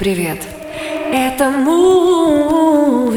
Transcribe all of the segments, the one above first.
Привет. Это муви.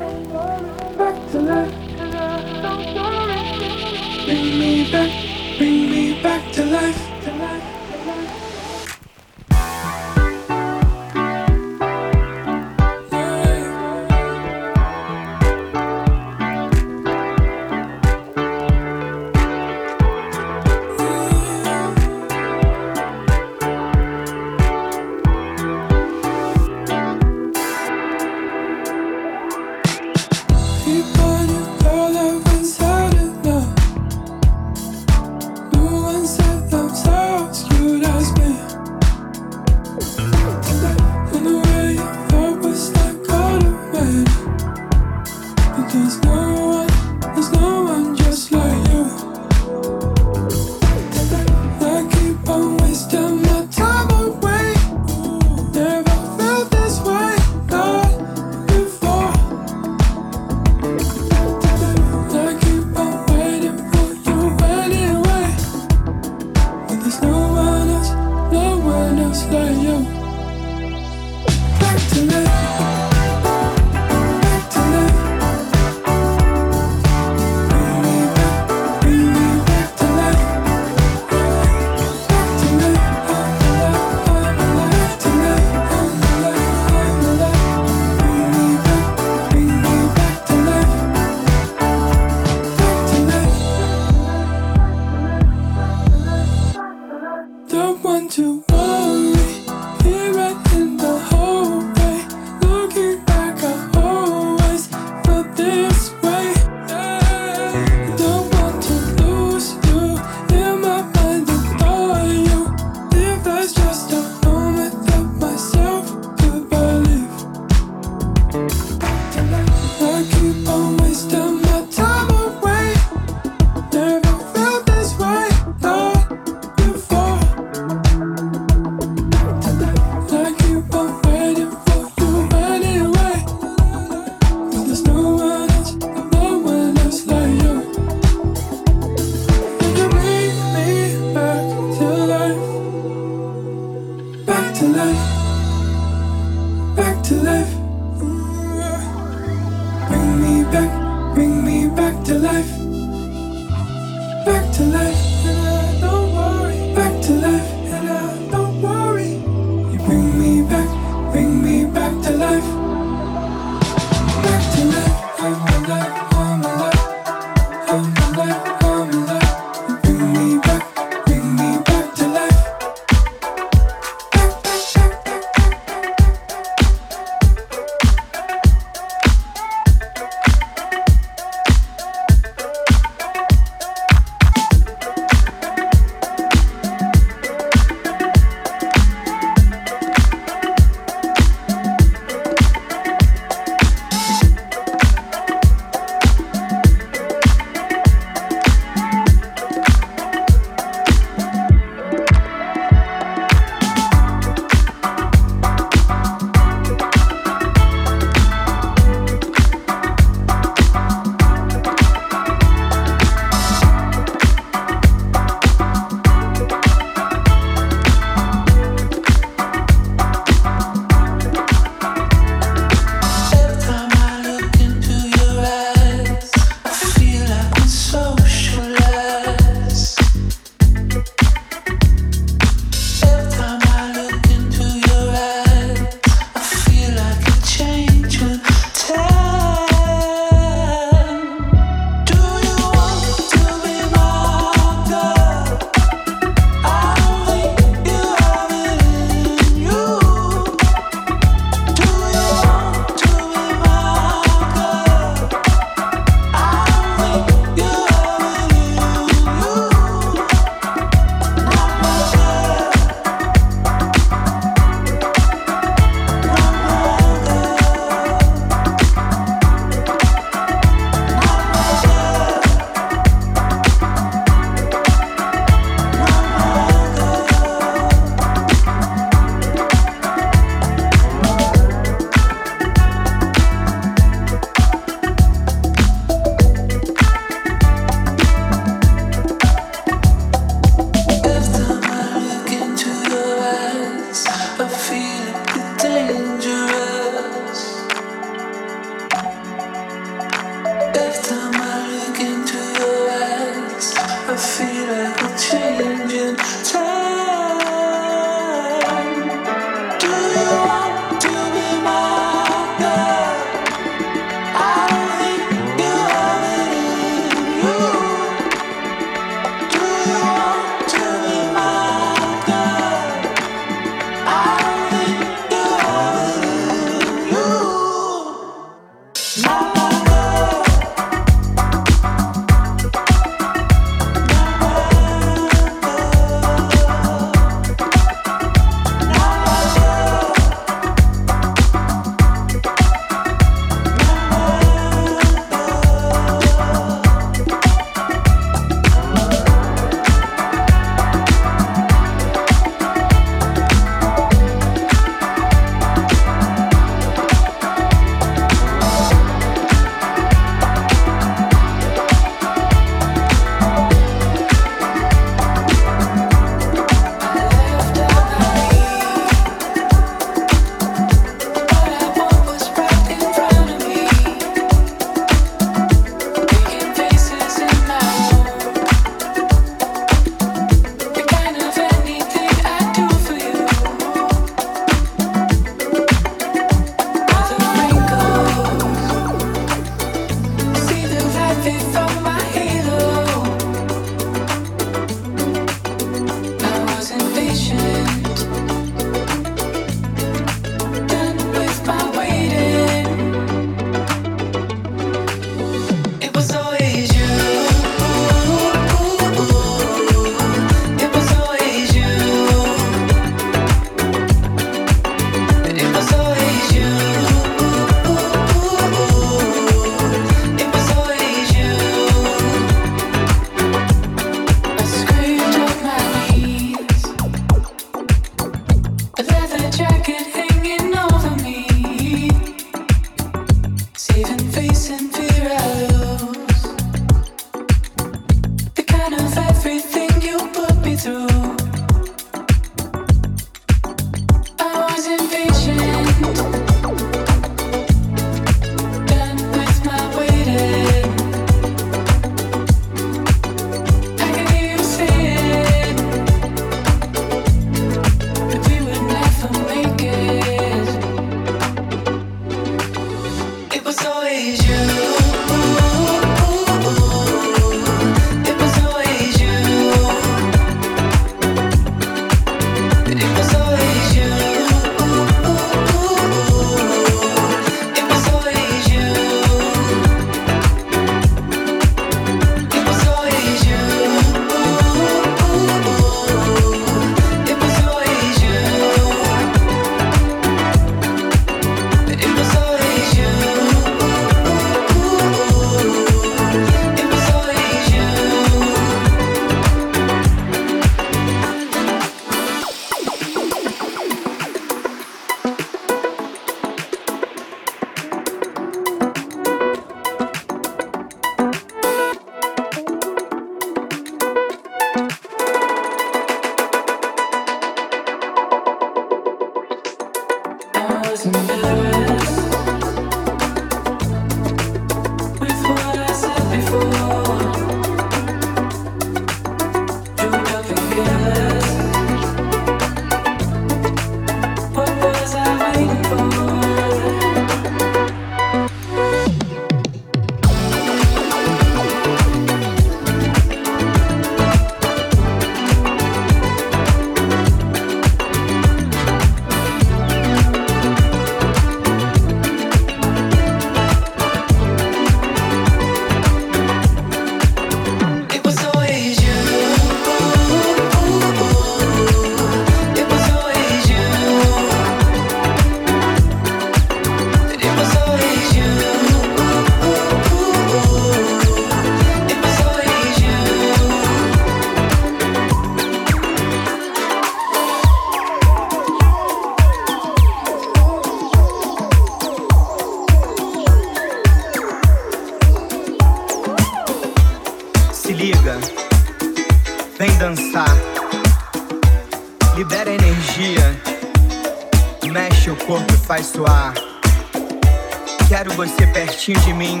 pertinho de mim,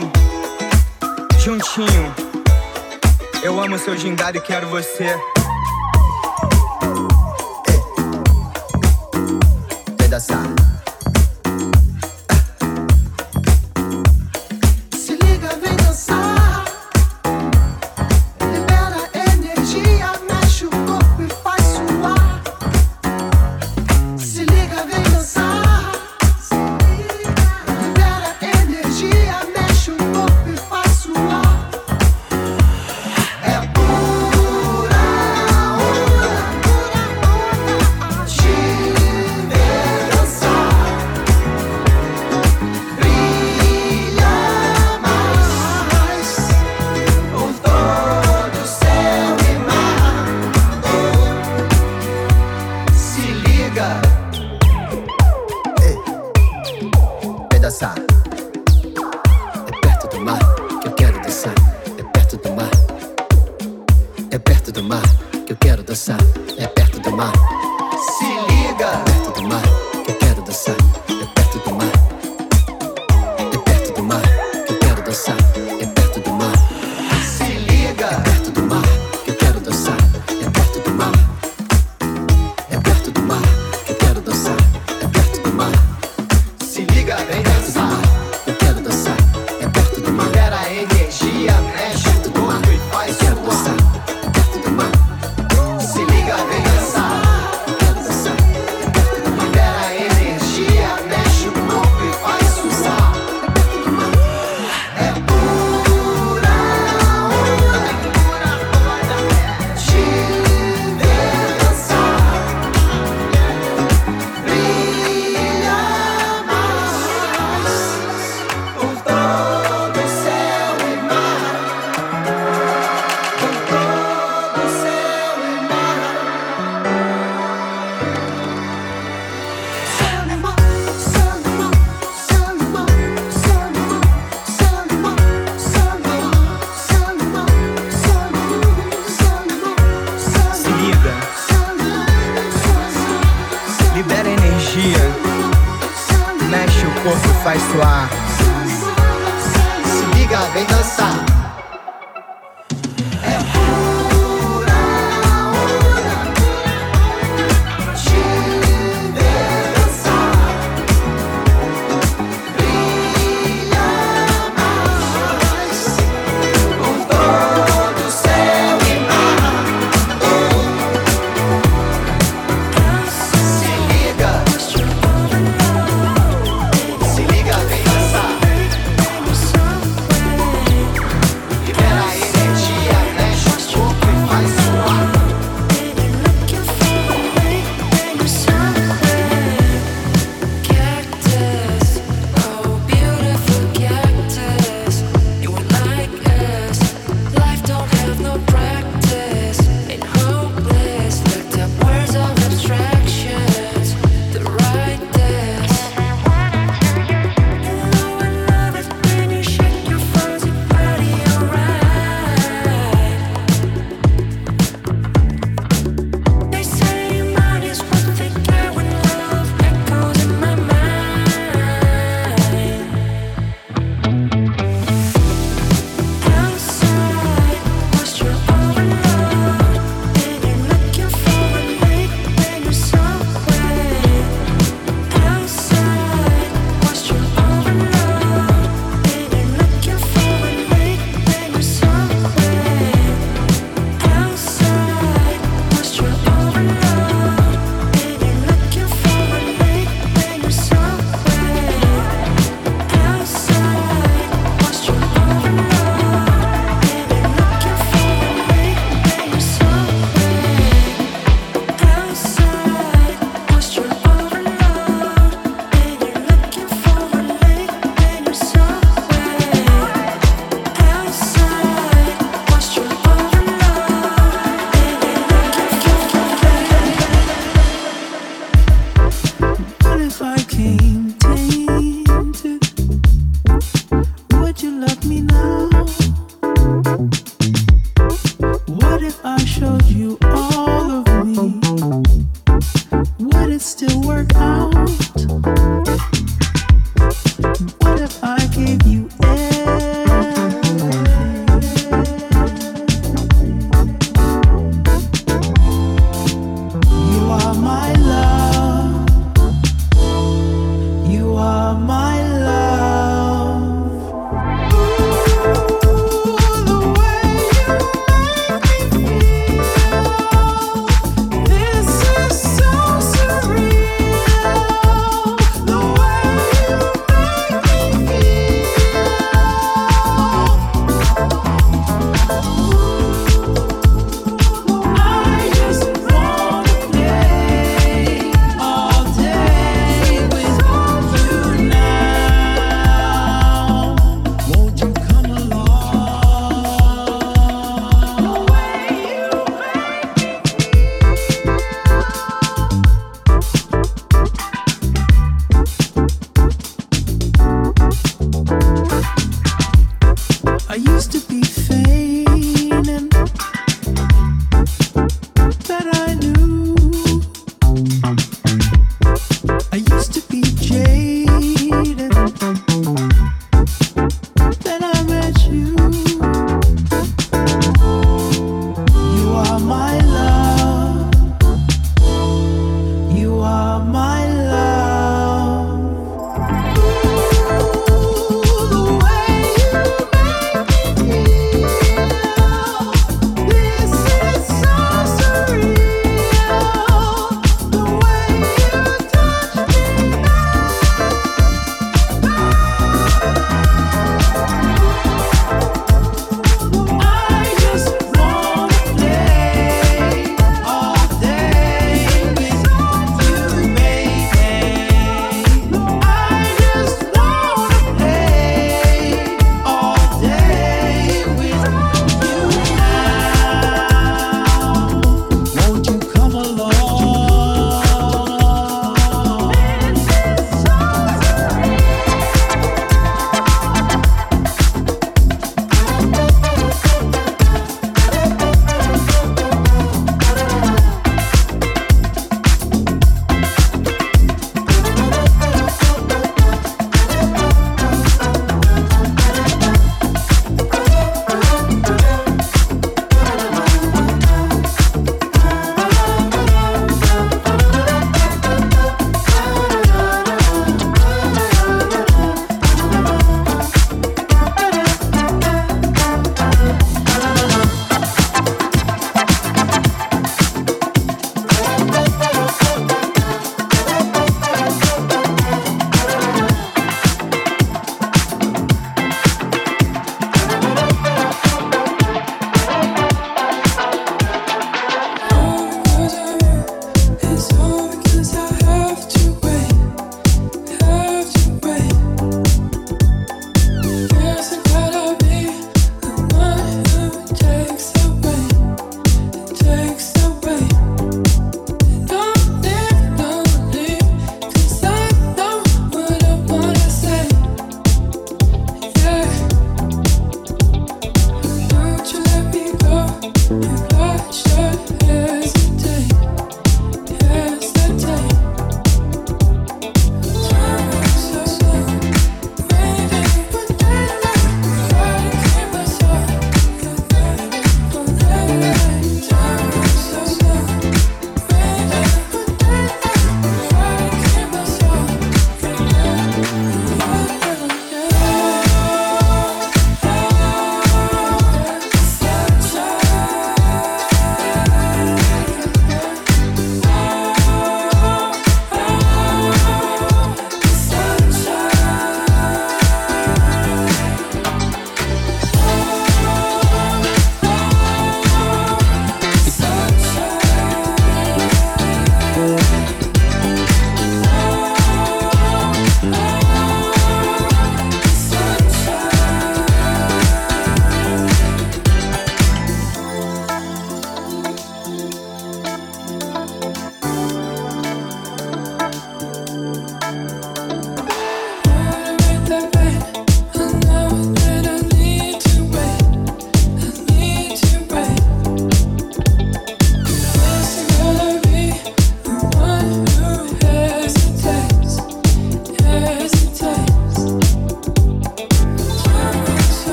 juntinho. Eu amo seu gingado e quero você.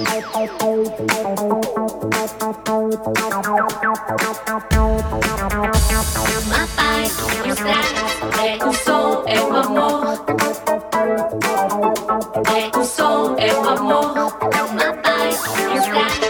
Ma paz os trajes é o som, é o amor. É o som, é o amor. Ma paz os trajes é o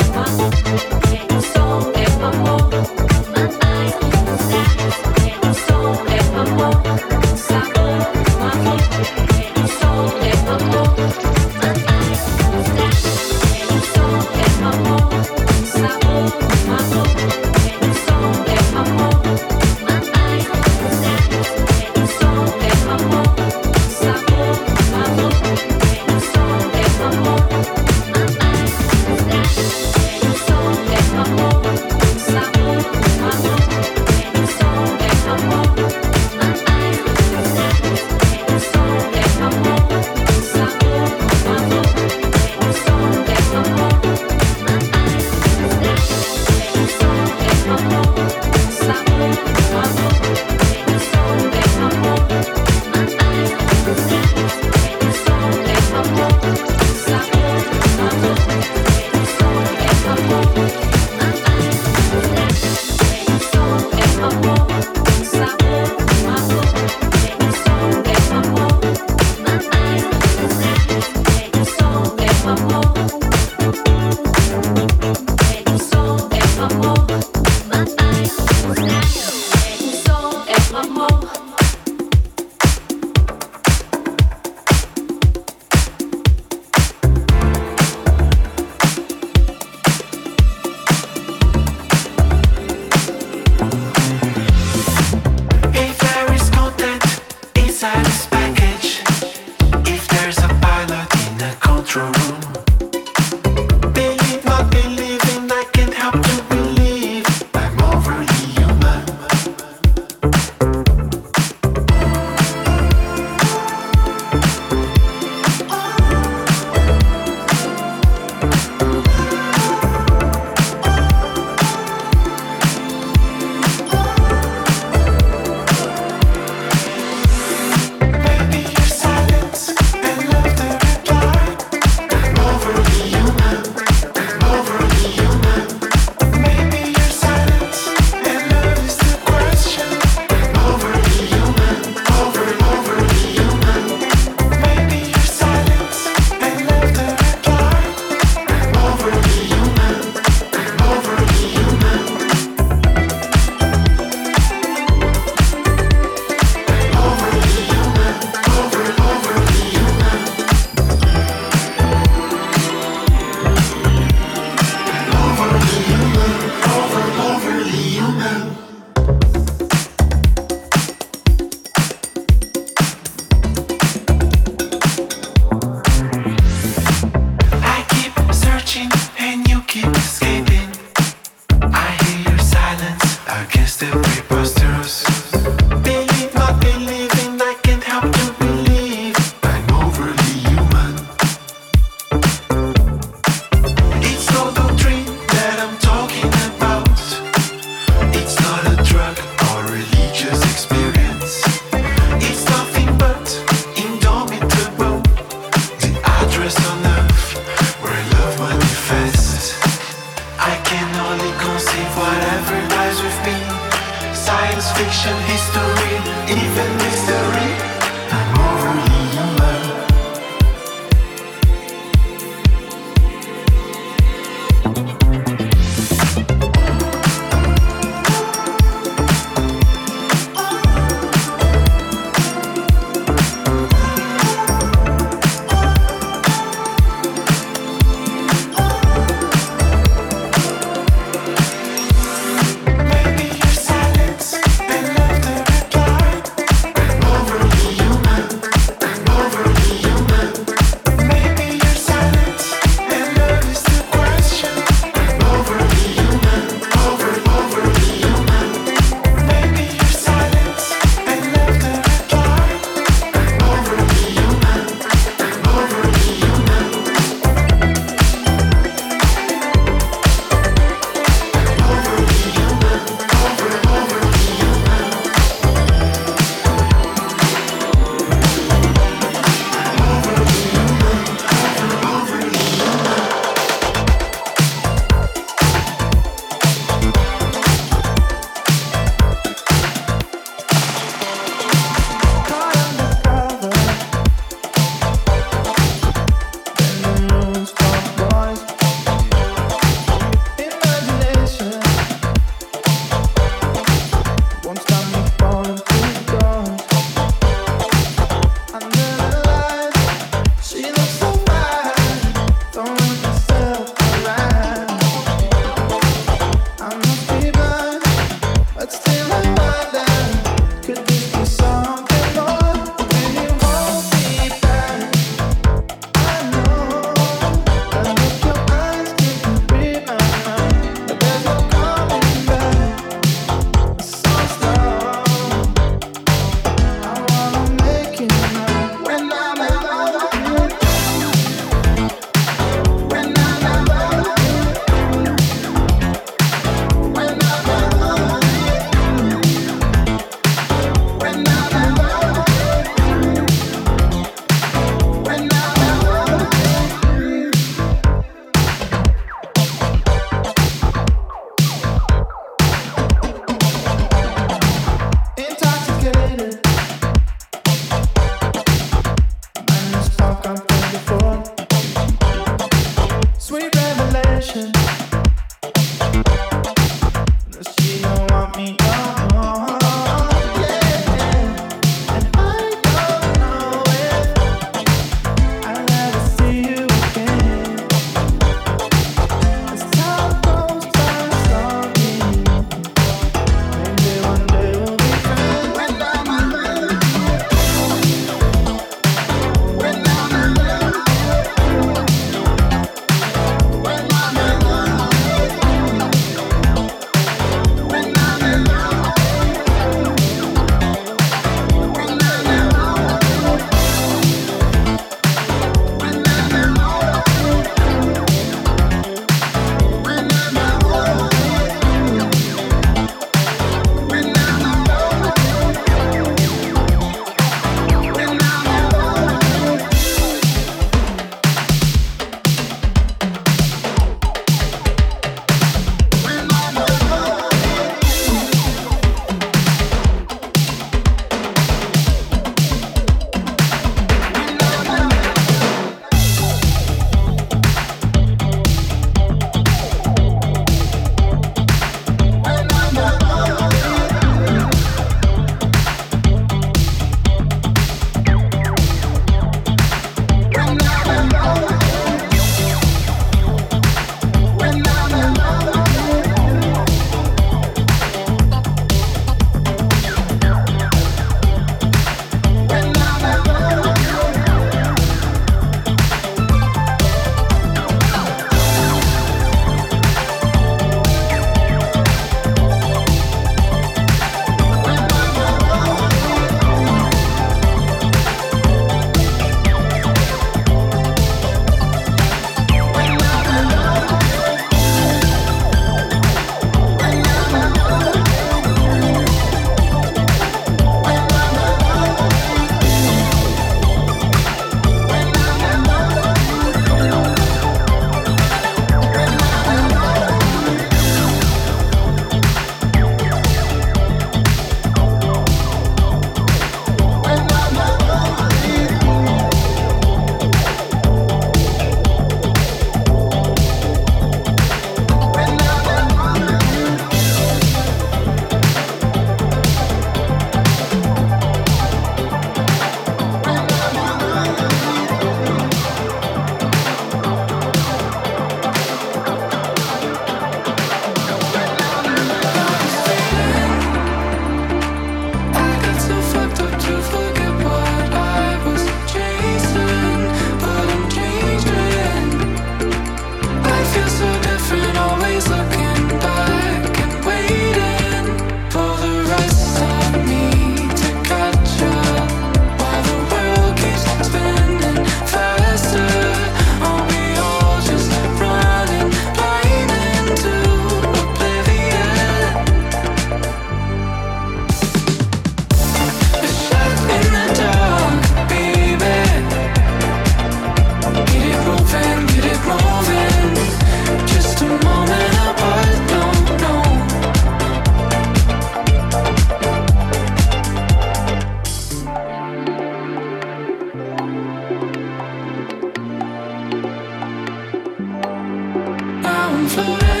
floating.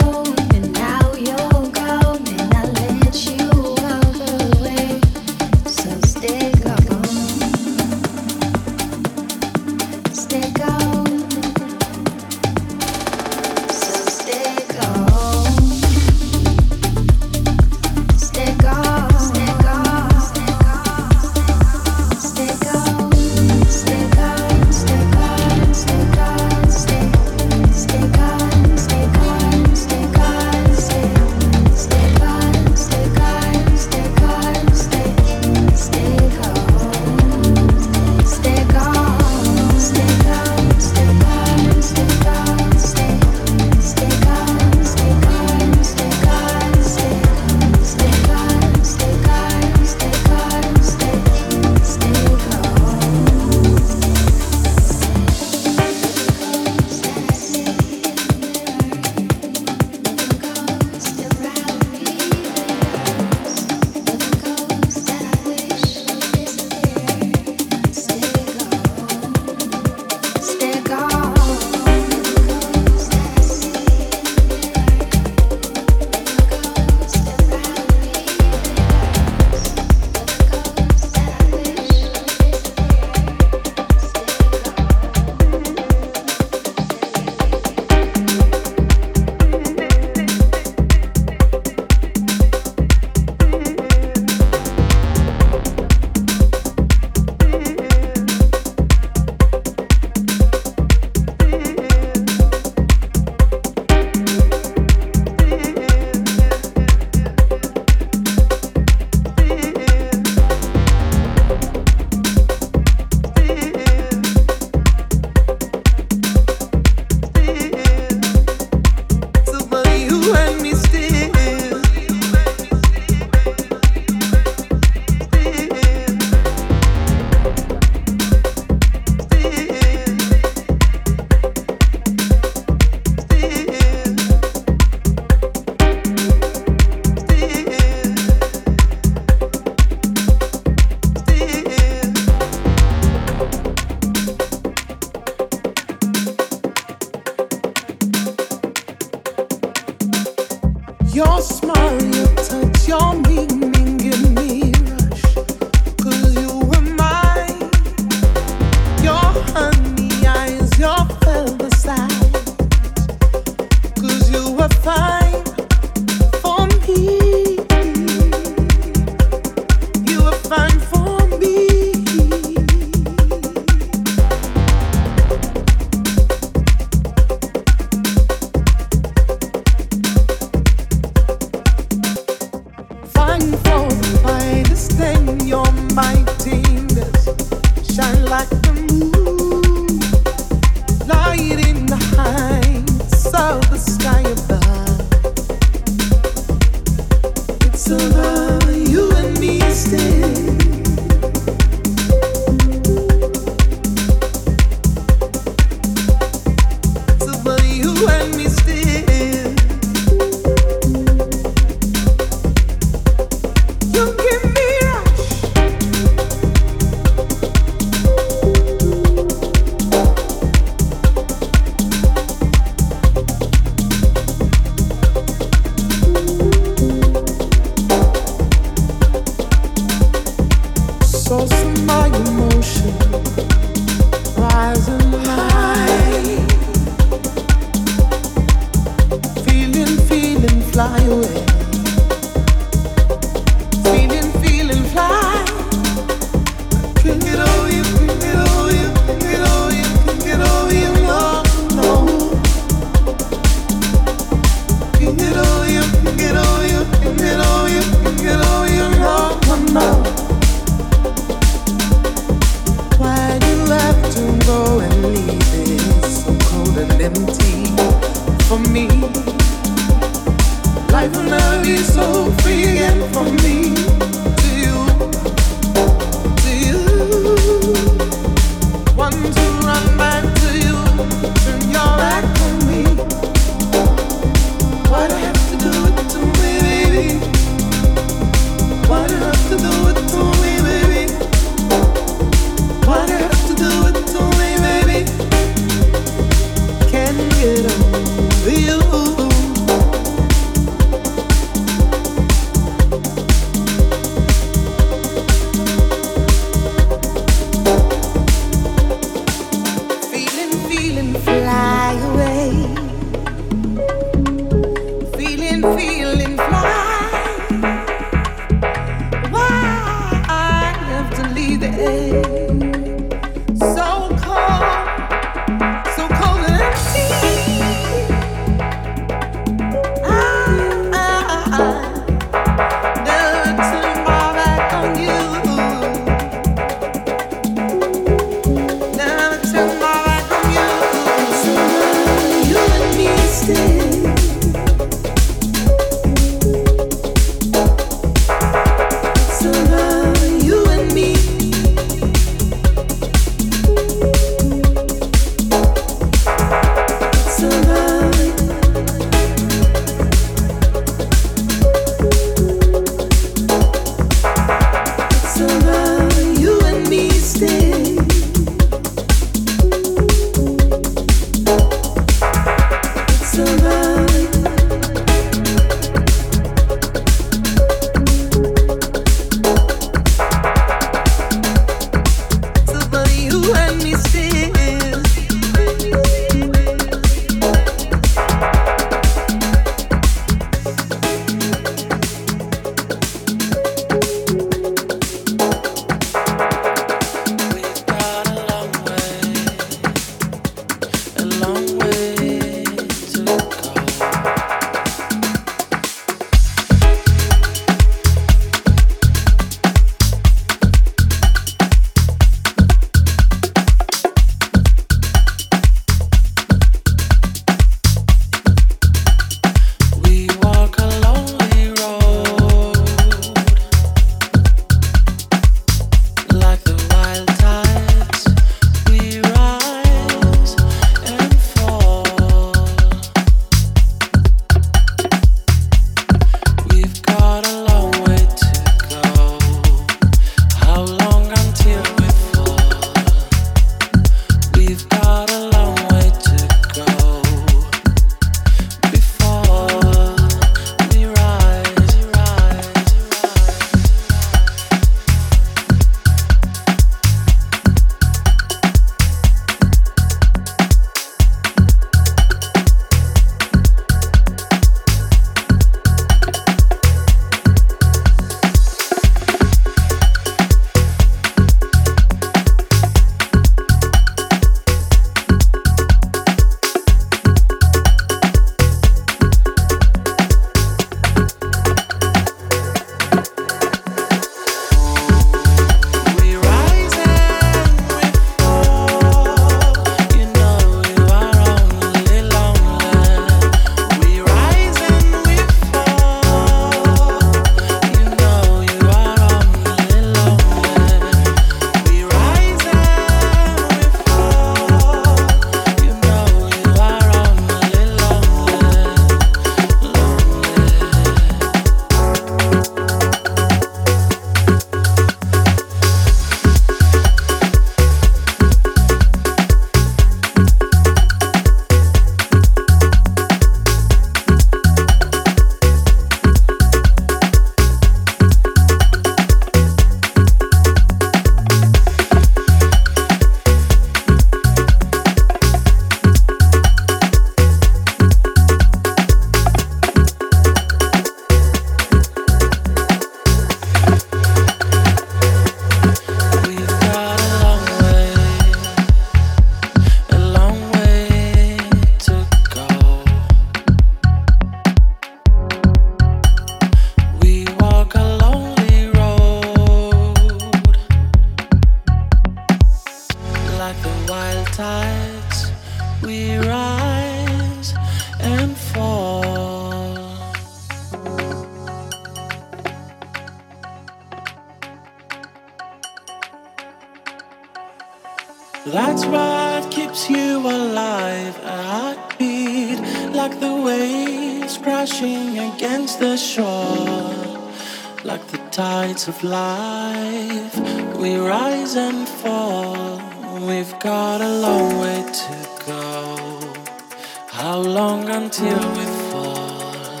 fall.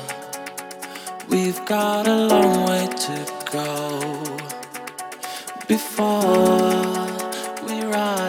We've got a long way to go before we rise.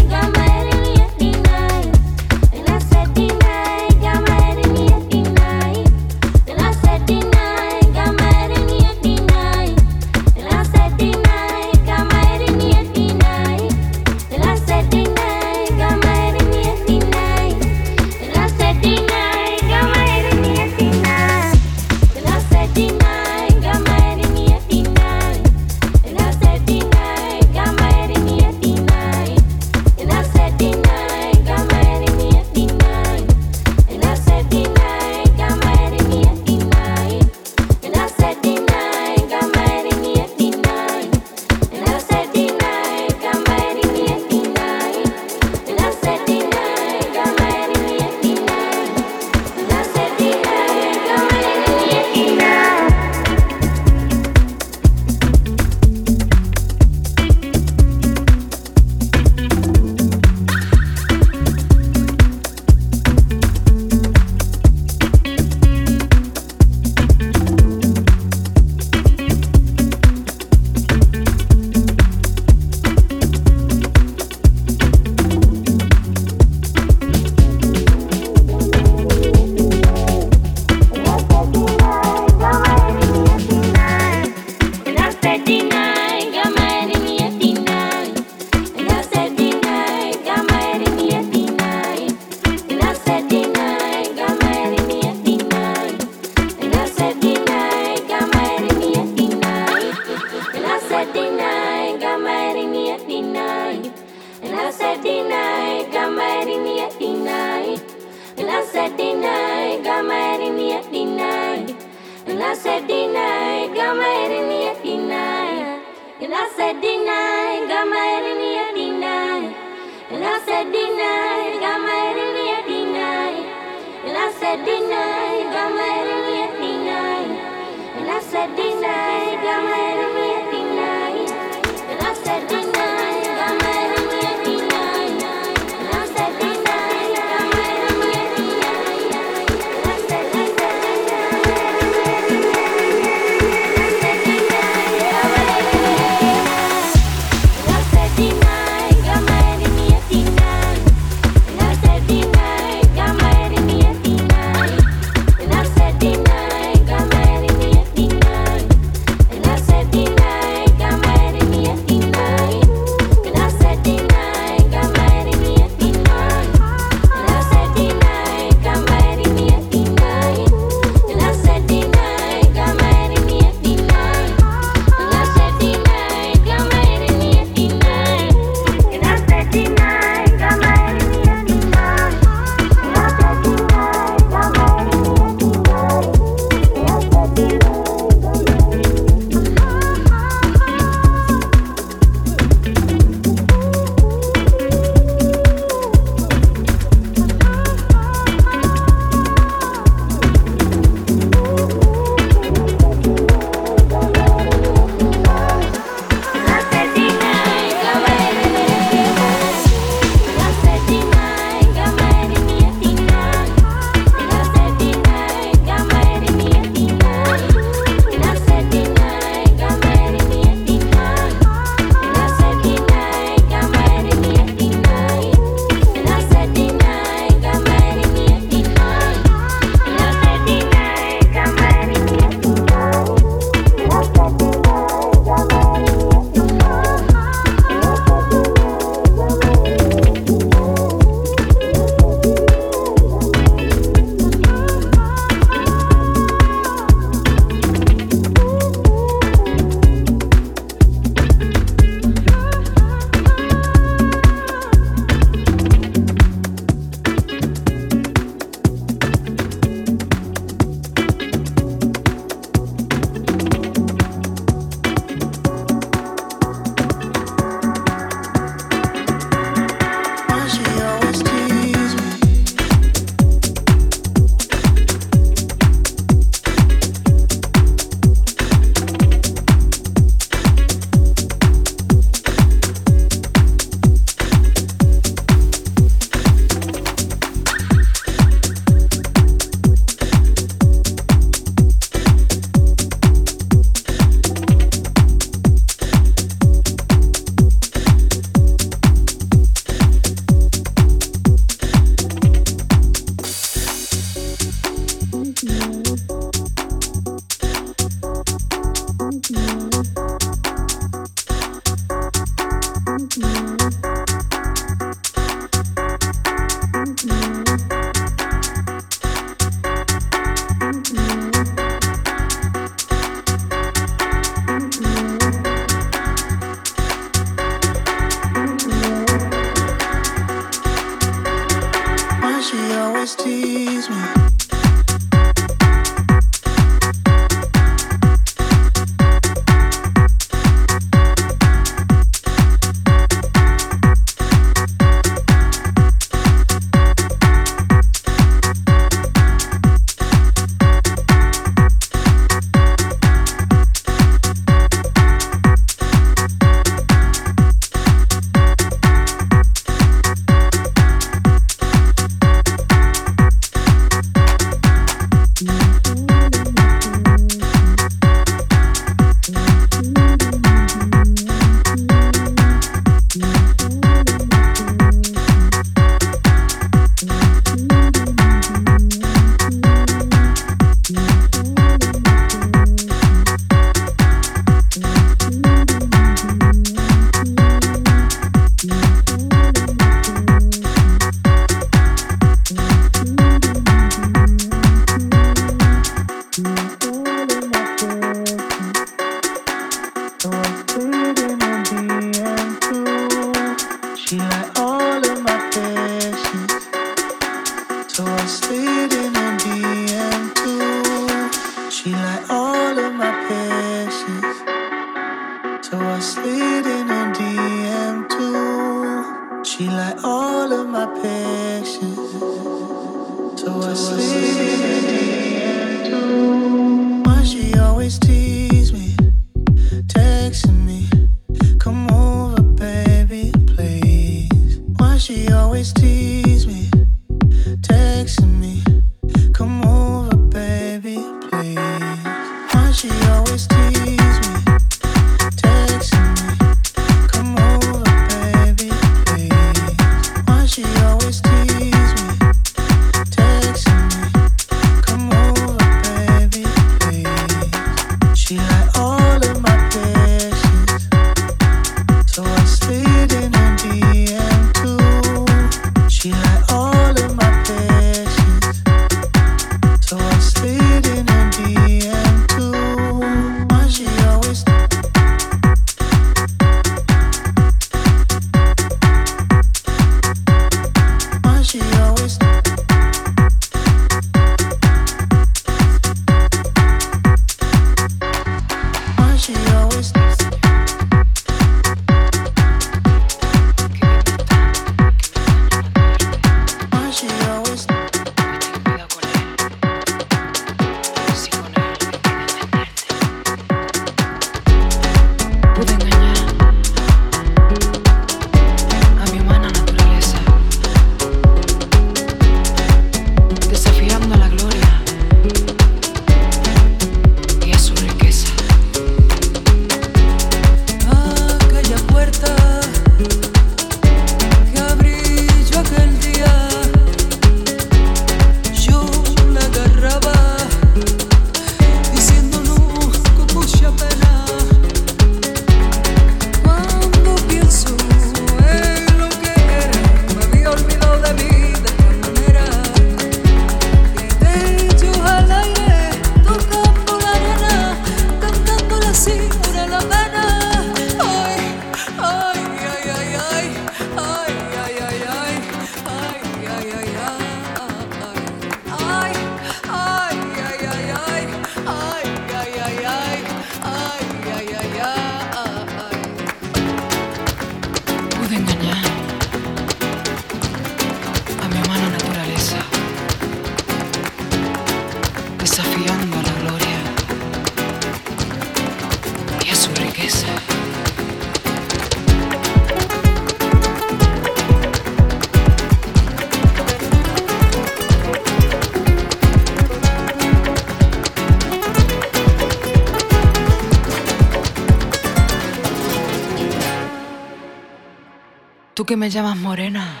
Que me llamas morena.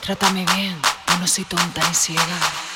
Trátame bien, yo no soy tonta ni ciega.